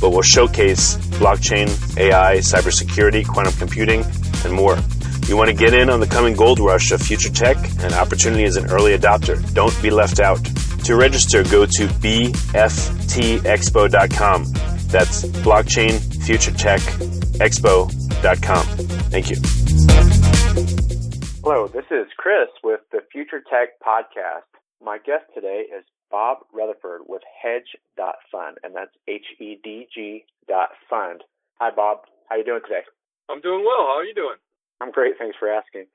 but will showcase blockchain, AI, cybersecurity, quantum computing, and more. You want to get in on the coming gold rush of future tech and opportunity as an early adopter. Don't be left out. To register, go to bftexpo.com. That's blockchain future tech expo.com. Thank you. Hello, this is Chris with the Future Tech Podcast. My guest today is Bob Rutherford with Hedg.Fund, and that's H-E-D-G dot fund. Hi, Bob. How you doing today? I'm doing well. How are you doing? I'm great. Thanks for asking.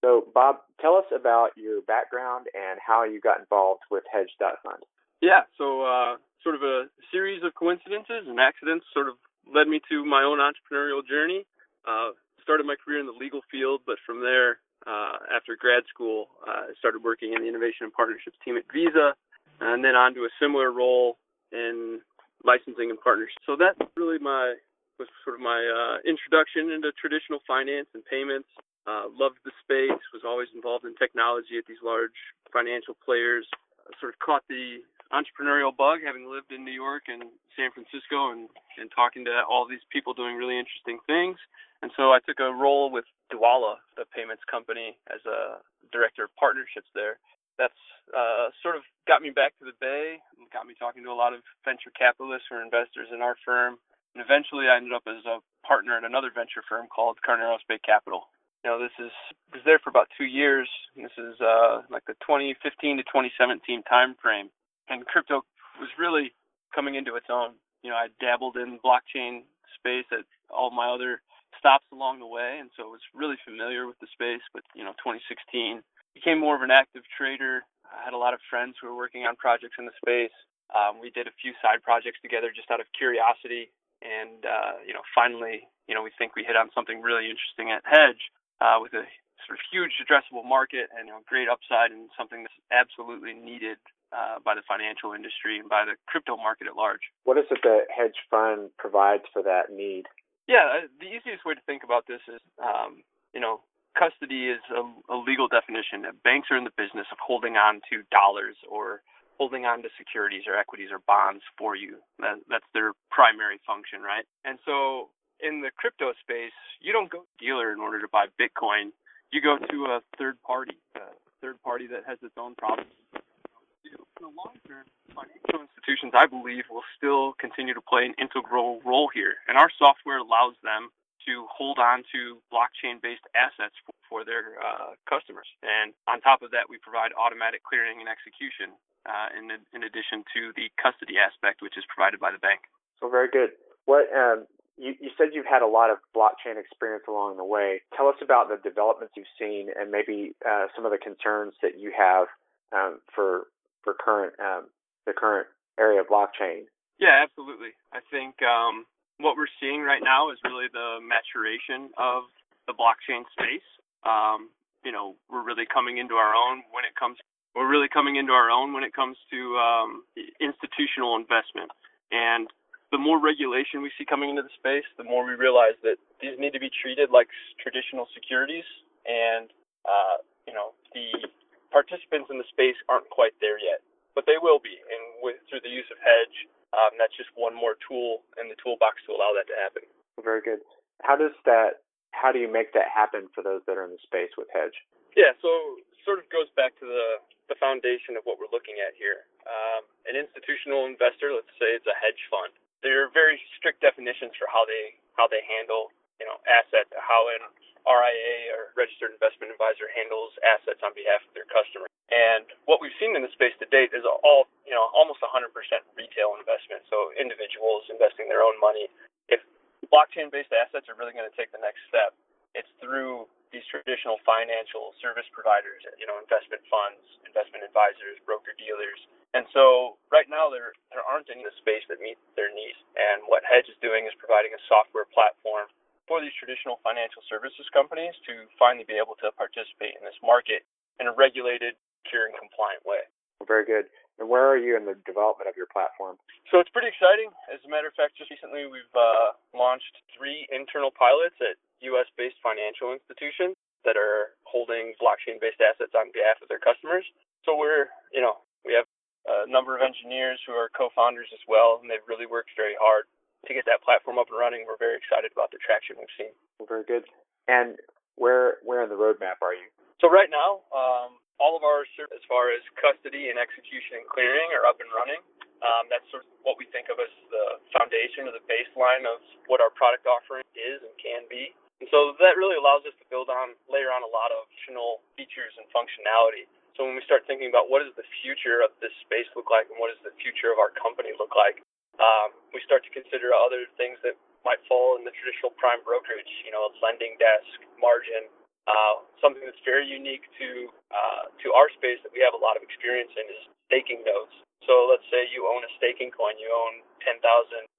So, Bob, tell us about your background and how you got involved with Hedg.Fund. Yeah, so uh, sort of a series of coincidences and accidents sort of led me to my own entrepreneurial journey. Uh, started my career in the legal field, but from there, uh, after grad school, uh, I started working in the innovation and partnerships team at Visa, and then on to a similar role in licensing and partnerships. So that really my was sort of my uh, introduction into traditional finance and payments. Uh, loved the space, was always involved in technology at these large financial players. Uh, sort of caught the entrepreneurial bug, having lived in New York and San Francisco, and and talking to all these people doing really interesting things. And so I took a role with Dwolla, the payments company, as a director of partnerships there. That's uh, sort of got me back to the Bay, got me talking to a lot of venture capitalists or investors in our firm, and eventually I ended up as a partner at another venture firm called Carneros Bay Capital. You know, this is was there for about two years. This is uh, like the 2015 to 2017 time frame, and crypto was really coming into its own. You know, I dabbled in blockchain space at all my other stops along the way, and so I was really familiar with the space. But you know, 2016 became more of an active trader. I had a lot of friends who were working on projects in the space. Um, we did a few side projects together just out of curiosity, and uh, you know, finally, you know, we think we hit on something really interesting at Hedg uh, with a sort of huge addressable market and you know, great upside and something that's absolutely needed uh, by the financial industry and by the crypto market at large. What is it that Hedge Fund provides for that need? Yeah, uh, the easiest way to think about this is, um, you know, custody is a, a legal definition. Banks are in the business of holding on to dollars or holding on to securities or equities or bonds for you. That, that's their primary function, right? And so in the crypto space, you don't go to a dealer in order to buy Bitcoin. You go to a third party, a third party that has its own problems in the long term, financial institutions, I believe, will still continue to play an integral role here. And our software allows them to hold on to blockchain based assets for, for their uh, customers. And on top of that, we provide automatic clearing and execution uh, in, in addition to the custody aspect, which is provided by the bank. So, very good. What um, you, you said you've had a lot of blockchain experience along the way. Tell us about the developments you've seen and maybe uh, some of the concerns that you have um, for for current um, the current area of blockchain. Yeah, absolutely. I think um, what we're seeing right now is really the maturation of the blockchain space. Um, you know, we're really coming into our own when it comes. We're really coming into our own when it comes to um, institutional investment, and the more regulation we see coming into the space, the more we realize that these need to be treated like traditional securities, and uh, you know, the participants in the space aren't quite there yet, but they will be, and with through the use of Hedg, um, that's just one more tool in the toolbox to allow that to happen. Very good. How does that? How do you make that happen for those that are in the space with Hedg? Yeah, so sort of goes back to the the foundation of what we're looking at here. Um, an institutional investor, let's say it's a hedge fund. There are very strict definitions for how they how they handle you know assets, how an RIA or registered investment advisor handles assets on behalf of their customer. And what we've seen in the space to date is all you know almost 100% retail investment, so individuals investing their own money. If blockchain-based assets are really going to take the next step, it's through these traditional financial service providers, you know, investment funds, investment advisors, broker dealers. And so right now there there aren't any in the space that meet their needs. And what Hedg is doing is providing a software platform for these traditional financial services companies to finally be able to participate in this market in a regulated, secure, and compliant way. Very good. And where are you in the development of your platform? So it's pretty exciting. As a matter of fact, just recently we've uh, launched three internal pilots at U.S.-based financial institutions that are holding blockchain-based assets on behalf of their customers. So we're, you know, we have a number of engineers who are co-founders as well, and they've really worked very hard to get that platform up and running. We're very excited about the traction we've seen. Well, very good. And where where in the roadmap are you? So right now, um, all of our as far as custody and execution and clearing are up and running. Um, that's sort of what we think of as the foundation or the baseline of what our product offering is and can be. And so that really allows us to build on, layer on a lot of additional features and functionality. So when we start thinking about what does the future of this space look like and what does the future of our company look like, um, we start to consider other things that might fall in the traditional prime brokerage, you know, lending desk, margin, uh, something that's very unique to uh, to our space that we have a lot of experience in is staking nodes. So let's say you own a staking coin, you own 10,000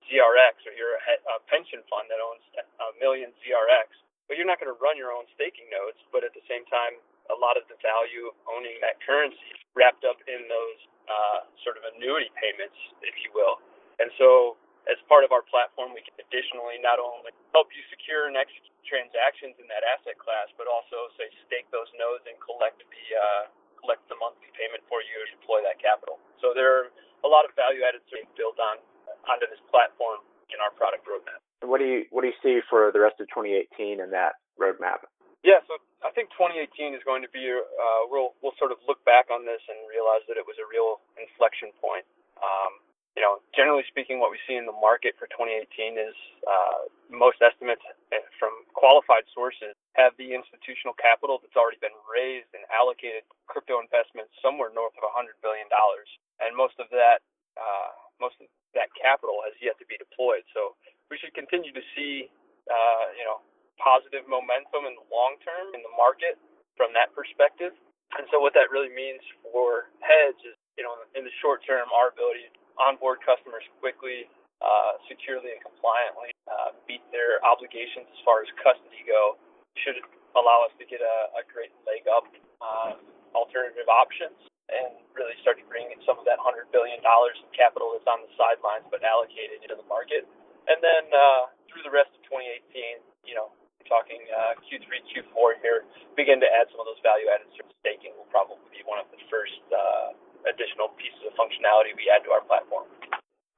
ZRX, or you're a, a pension fund that owns a million ZRX. But you're not going to run your own staking nodes, but at the same time, a lot of the value of owning that currency is wrapped up in those uh, sort of annuity payments, if you will. And so, as part of our platform, we can additionally not only help you secure and execute transactions in that asset class, but also say stake those nodes and collect the uh, collect the monthly payment for you to deploy that capital. So there are a lot of value added being built on onto this platform in our product roadmap. And what do you what do you see for the rest of 2018 in that roadmap? Yeah, so I think 2018 is going to be uh, we'll we'll sort of look back on this and realize that it was a real inflection point. Um, you know, generally speaking, what we see in the market for 2018 is uh, most estimates eh, from qualified sources have the institutional capital that's already been raised and allocated crypto investments somewhere north of 100 billion dollars, and most of that uh, most of that capital has yet to be deployed. So we should continue to see, uh, you know, positive momentum in the long term in the market from that perspective. And so what that really means for Hedg is, you know, in the short term, our ability onboard customers quickly, uh, securely, and compliantly, uh, meet their obligations as far as custody go, should allow us to get a, a great leg up on alternative options and really start to bring in some of that $100 billion in capital that's on the sidelines but allocated into the market. And then uh, through the rest of 2018, you know, talking uh, Q3, Q4 here, begin to add some of those value added staking will probably be one of the first uh, additional pieces of functionality we add to our platform.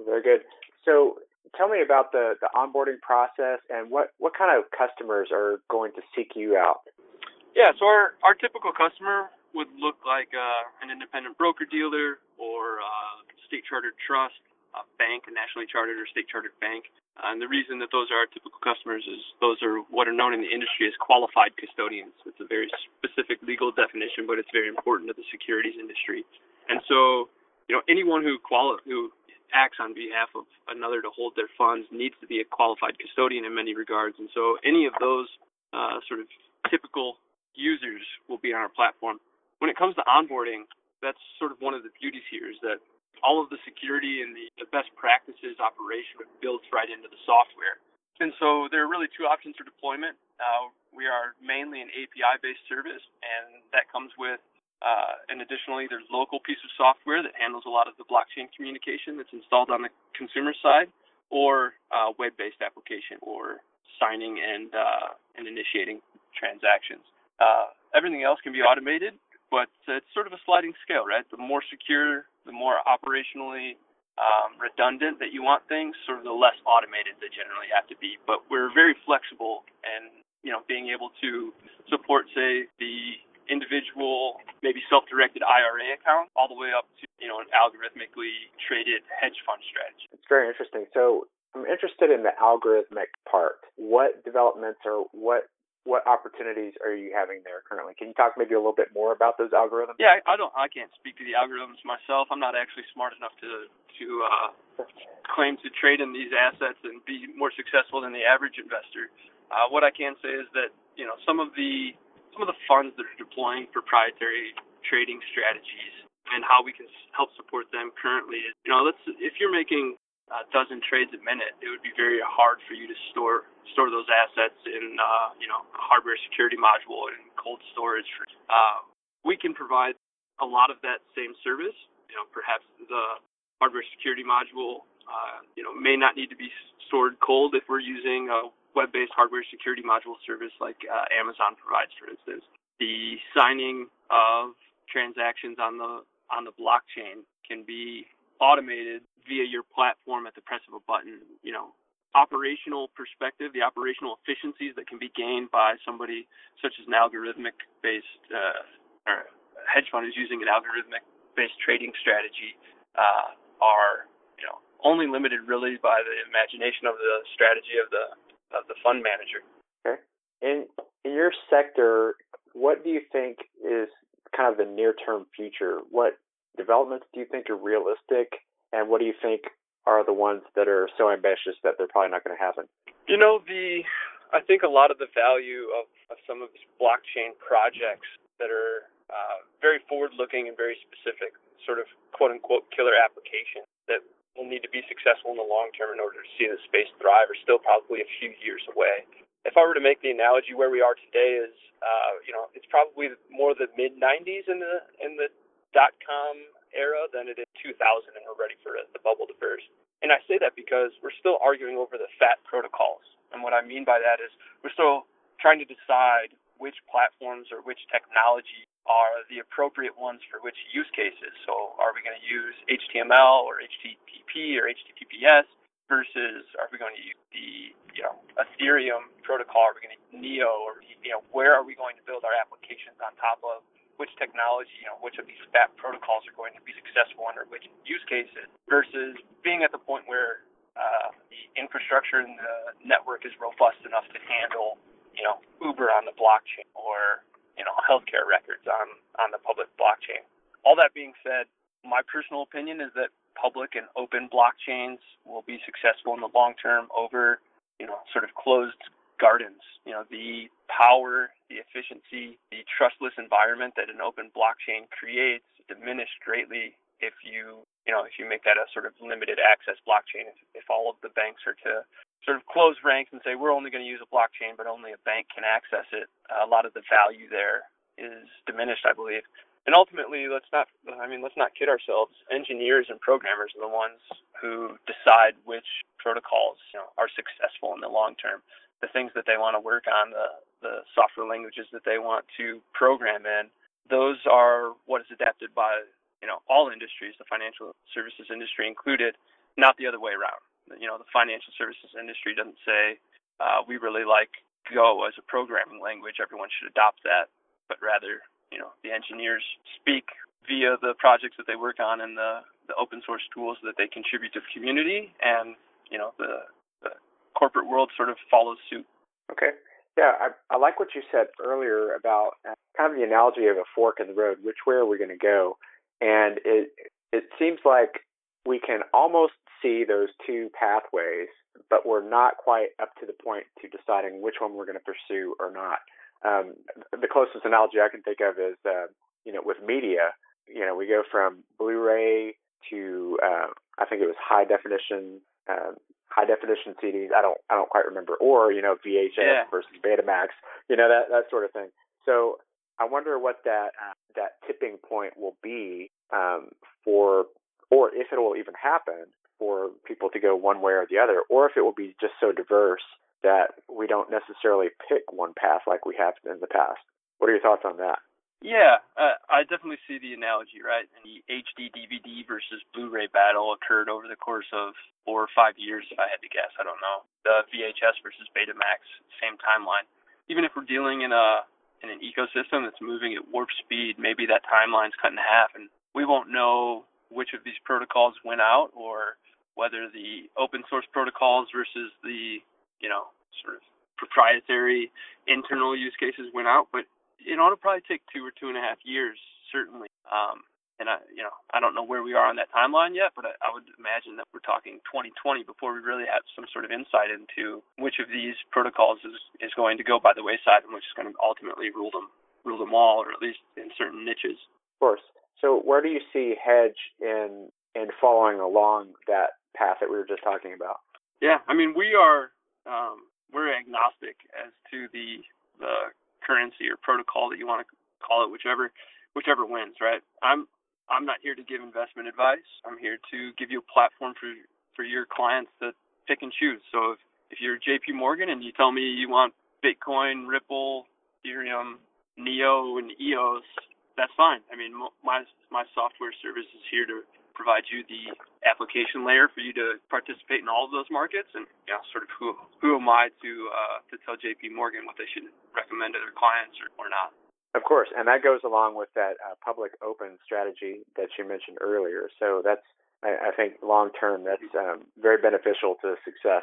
Very good. So tell me about the, the onboarding process and what, what kind of customers are going to seek you out? Yeah, so our, our typical customer would look like uh, an independent broker dealer or uh, state chartered trust, a bank, a nationally chartered or state chartered bank. And the reason that those are our typical customers is those are what are known in the industry as qualified custodians. It's a very specific legal definition, but it's very important to the securities industry. So, you know, anyone who quali- who acts on behalf of another to hold their funds needs to be a qualified custodian in many regards. And so any of those uh, sort of typical users will be on our platform. When it comes to onboarding, that's sort of one of the beauties here is that all of the security and the, the best practices operation built right into the software. And so there are really two options for deployment. Uh, we are mainly an API-based service, and that comes with uh, and additionally, there's local piece of software that handles a lot of the blockchain communication that's installed on the consumer side, or uh, web-based application, or signing and uh, and initiating transactions. Uh, everything else can be automated, but it's sort of a sliding scale, right? The more secure, the more operationally um, redundant that you want things, sort of the less automated they generally have to be. But we're very flexible, and you know, being able to support, say, the individual, maybe self-directed IRA account, all the way up to you know an algorithmically traded hedge fund strategy. It's very interesting. So I'm interested in the algorithmic part. What developments or what what opportunities are you having there currently? Can you talk maybe a little bit more about those algorithms? Yeah, I don't. I can't speak to the algorithms myself. I'm not actually smart enough to to uh, claim to trade in these assets and be more successful than the average investor. Uh, what I can say is that you know some of the some of the funds that are deploying proprietary trading strategies and how we can help support them currently. You know, let's if you're making a dozen trades a minute, it would be very hard for you to store store those assets in uh, you know a hardware security module and cold storage. Uh, we can provide a lot of that same service. You know, perhaps the hardware security module, uh, you know, may not need to be stored cold if we're using a web-based hardware security module service like uh, Amazon provides, for instance. The signing of transactions on the on the blockchain can be automated via your platform at the press of a button. You know, operational perspective, the operational efficiencies that can be gained by somebody such as an algorithmic based uh, or hedge fund is using an algorithmic based trading strategy uh, are you know only limited really by the imagination of the strategy of the of the fund manager. Okay. In in your sector, what do you think is kind of the near term future? What developments do you think are realistic, and what do you think are the ones that are so ambitious that they're probably not going to happen? You know, the I think a lot of the value of, of some of these blockchain projects that are uh, very forward looking and very specific, sort of quote unquote killer applications that will need to be successful in the long term in order to see the space thrive are still probably a few years away. If I were to make the analogy where we are today is, uh, you know, it's probably more the mid 90s in the in the dot com era than it is 2000, and we're ready for the bubble to burst. And I say that because we're still arguing over the fat protocols. And what I mean by that is we're still trying to decide which platforms or which technology are the appropriate ones for which use cases. So are we going to use HTML or HTTP or HTTPS versus are we going to use the you know Ethereum protocol? Are we going to use Neo or you know where are we going to build our applications on top of? Which technology, you know, which of these fat protocols are going to be successful under which use cases versus being at the point where uh, the infrastructure and the network is robust enough to handle, you know, Uber on the blockchain or you know healthcare records on on the public blockchain. All that being said, my personal opinion is that public and open blockchains will be successful in the long term over you know sort of closed gardens. You know the power, the efficiency, the trustless environment that an open blockchain creates diminished greatly if you you know if you make that a sort of limited access blockchain. If, if all of the banks are to sort of close ranks and say we're only going to use a blockchain, but only a bank can access it, uh, a lot of the value there is diminished, I believe. And ultimately, let's not, I mean, let's not kid ourselves. Engineers and programmers are the ones who decide which protocols you know, are successful in the long term. The things that they want to work on, the, the software languages that they want to program in, those are what is adapted by you know all industries, the financial services industry included, not the other way around you know the financial services industry doesn't say uh, we really like Go as a programming language. Everyone should adopt that, but rather you know the engineers speak via the projects that they work on and the, the open source tools that they contribute to the community, and you know the, the corporate world sort of follows suit. Okay. Yeah, I, I like what you said earlier about uh, kind of the analogy of a fork in the road. Which way are we going to go? And it it seems like we can almost see those two pathways, but we're not quite up to the point to deciding which one we're going to pursue or not. Um, the closest analogy I can think of is, uh, you know, with media, you know, we go from Blu-ray to, uh, I think it was high definition, uh, high definition CDs. I don't, I don't quite remember, or you know, VHS yeah. versus Betamax, you know, that that sort of thing. So I wonder what that uh, that tipping point will be um, for, or if it will even happen for people to go one way or the other, or if it will be just so diverse that we don't necessarily pick one path like we have in the past. What are your thoughts on that? Yeah, uh, I definitely see the analogy, right? The HD DVD versus Blu-ray battle occurred over the course of four or five years, if I had to guess. I don't know. The VHS versus Betamax, same timeline. Even if we're dealing in a in an ecosystem that's moving at warp speed, maybe that timeline's cut in half, and we won't know which of these protocols went out or whether the open source protocols versus the you know sort of proprietary internal use cases went out. But it ought it'll probably take two or two and a half years, certainly. Um, and I, you know, I don't know where we are on that timeline yet, but I, I would imagine that we're talking 2020 before we really have some sort of insight into which of these protocols is is going to go by the wayside and which is going to ultimately rule them rule them all, or at least in certain niches. Of course. So, where do you see Hedg in in following along that path that we were just talking about? Yeah, I mean, we are um, we're agnostic as to the the currency or protocol that you want to call it, whichever whichever wins, right? I'm I'm not here to give investment advice. I'm here to give you a platform for for your clients to pick and choose. So if if you're J.P. Morgan and you tell me you want Bitcoin, Ripple, Ethereum, Neo, and EOS, that's fine. I mean, my my software service is here to provide you the application layer for you to participate in all of those markets. And you know, sort of who who am I to uh, to tell J.P. Morgan what they should recommend to their clients or, or not? Of course, and that goes along with that uh, public open strategy that you mentioned earlier. So that's I, I think long term that's um, very beneficial to success.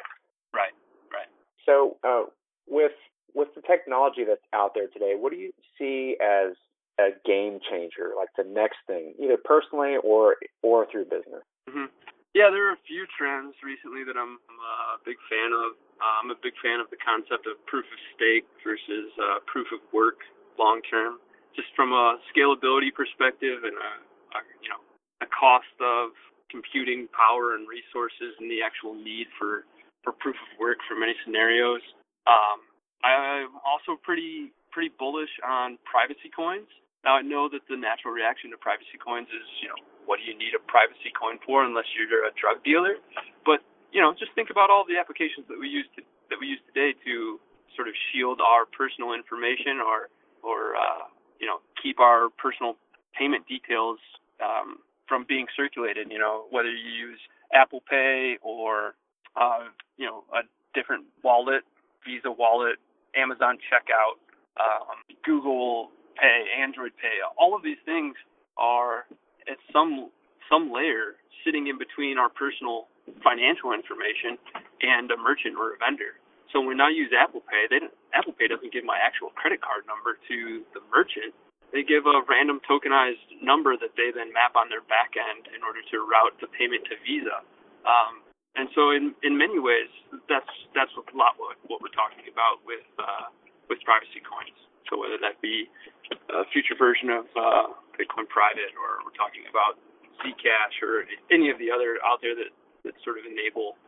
Right, right. So uh, with with the technology that's out there today, what do you see as a game changer, like the next thing, either personally or or through business? Mm-hmm. Yeah, there are a few trends recently that I'm, a big fan of. Uh, I'm a big fan of the concept of proof of stake versus uh, proof of work long term, just from a scalability perspective and a, a you know a cost of computing power and resources and the actual need for for proof of work for many scenarios. Um, I'm also pretty pretty bullish on privacy coins. Now I know that the natural reaction to privacy coins is you know what do you need a privacy coin for unless you're a drug dealer? But you know just think about all the applications that we use to, that we use today to sort of shield our personal information or or uh, you know keep our personal payment details um, from being circulated. You know whether you use Apple Pay or uh, you know a different wallet, Visa wallet, Amazon checkout, um, Google Pay, Android Pay. All of these things are at some some layer sitting in between our personal financial information and a merchant or a vendor. So when I use Apple Pay, they Apple Pay doesn't give my actual credit card number to the merchant. They give a random tokenized number that they then map on their back end in order to route the payment to Visa. Um, and so in in many ways, that's that's a lot what, what we're talking about with uh, with privacy coins. So whether that be a future version of uh, Bitcoin Private, or we're talking about Zcash, or any of the other out there that that sort of enable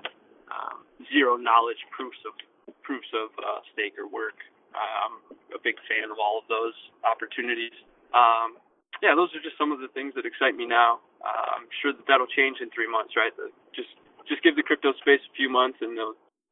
um, zero knowledge proofs of proofs of uh, stake or work. I'm a big fan of all of those opportunities. Um, yeah, those are just some of the things that excite me now. Uh, I'm sure that that'll change in three months, right? The, just just give the crypto space a few months, and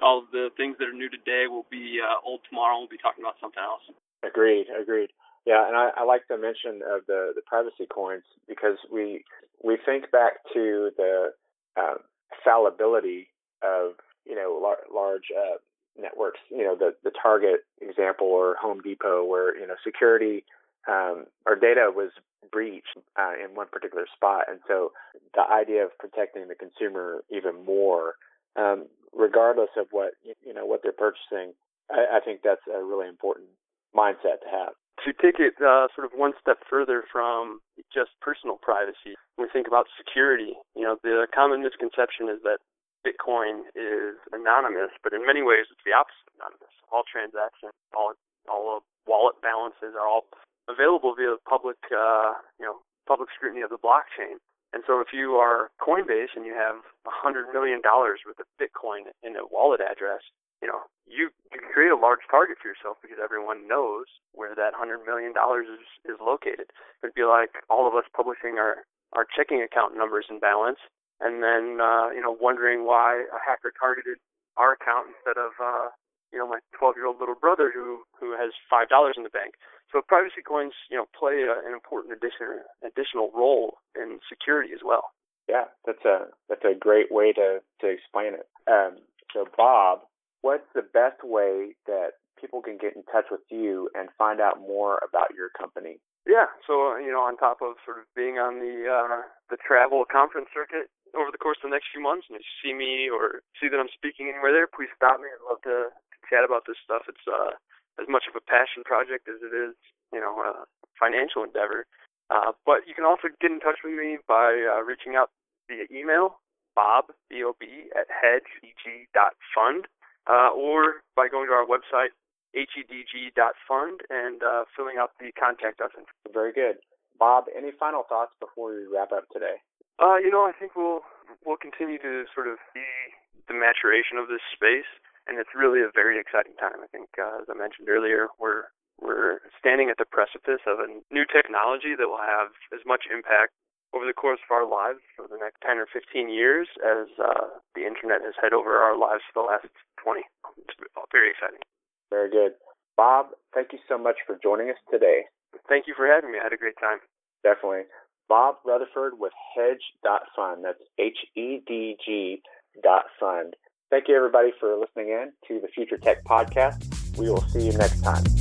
all of the things that are new today will be uh, old tomorrow. We'll be talking about something else. Agreed. Agreed. Yeah, and I, I like the mention of the the privacy coins because we we think back to the uh, fallibility of you know lar- large uh, networks, you know, the, the Target example or Home Depot where, you know, security um, or data was breached uh, in one particular spot. And so the idea of protecting the consumer even more, um, regardless of what, you know, what they're purchasing, I, I think that's a really important mindset to have. to take it uh, sort of one step further from just personal privacy, we think about security, you know, the common misconception is that Bitcoin is anonymous, but in many ways it's the opposite of anonymous. All transactions, all all wallet balances are all available via public, uh, you know, public scrutiny of the blockchain. And so if you are Coinbase and you have a hundred million dollars worth of Bitcoin in a wallet address, you know, you, you can create a large target for yourself because everyone knows where that hundred million dollars is, is located. It'd be like all of us publishing our, our checking account numbers and balance and then, uh, you know, wondering why a hacker targeted our account instead of, uh, you know, my 12 year old little brother who, who has $5 in the bank. So privacy coins, you know, play a, an important addition, additional role in security as well. Yeah, that's a that's a great way to to explain it. Um, so, Bob, what's the best way that people can get in touch with you and find out more about your company? Yeah, so uh, you know, on top of sort of being on the uh, the travel conference circuit over the course of the next few months, and if you see me or see that I'm speaking anywhere there, please stop me. I'd love to chat about this stuff. It's uh, as much of a passion project as it is, you know, a financial endeavor. Uh, but you can also get in touch with me by uh, reaching out via email, bob, B-O-B, at hedg.fund, uh, or by going to our website, hedg.fund, and uh, filling out the contact us. Very good. Bob, any final thoughts before we wrap up today? Uh, you know, I think we'll we'll continue to sort of see the maturation of this space and it's really a very exciting time. I think, uh, as I mentioned earlier, we're we're standing at the precipice of a new technology that will have as much impact over the course of our lives for the next 10 or 15 years as uh, the internet has had over our lives for the last 20. It's very exciting. Very good. Bob, thank you so much for joining us today. Thank you for having me. I had a great time. Definitely. Bob Rutherford with Hedg.fund. That's H E D G dot fund. Thank you, everybody, for listening in to the Future Tech Podcast. We will see you next time.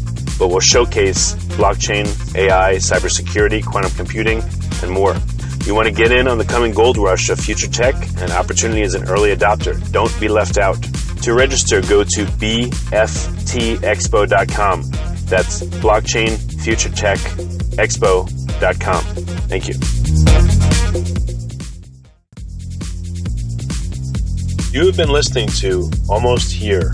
but we'll showcase blockchain, AI, cybersecurity, quantum computing, and more. You want to get in on the coming gold rush of future tech and opportunity as an early adopter. Don't be left out. To register, go to bftexpo.com. That's blockchain future tech expo.com. Thank you. You have been listening to Almost Here,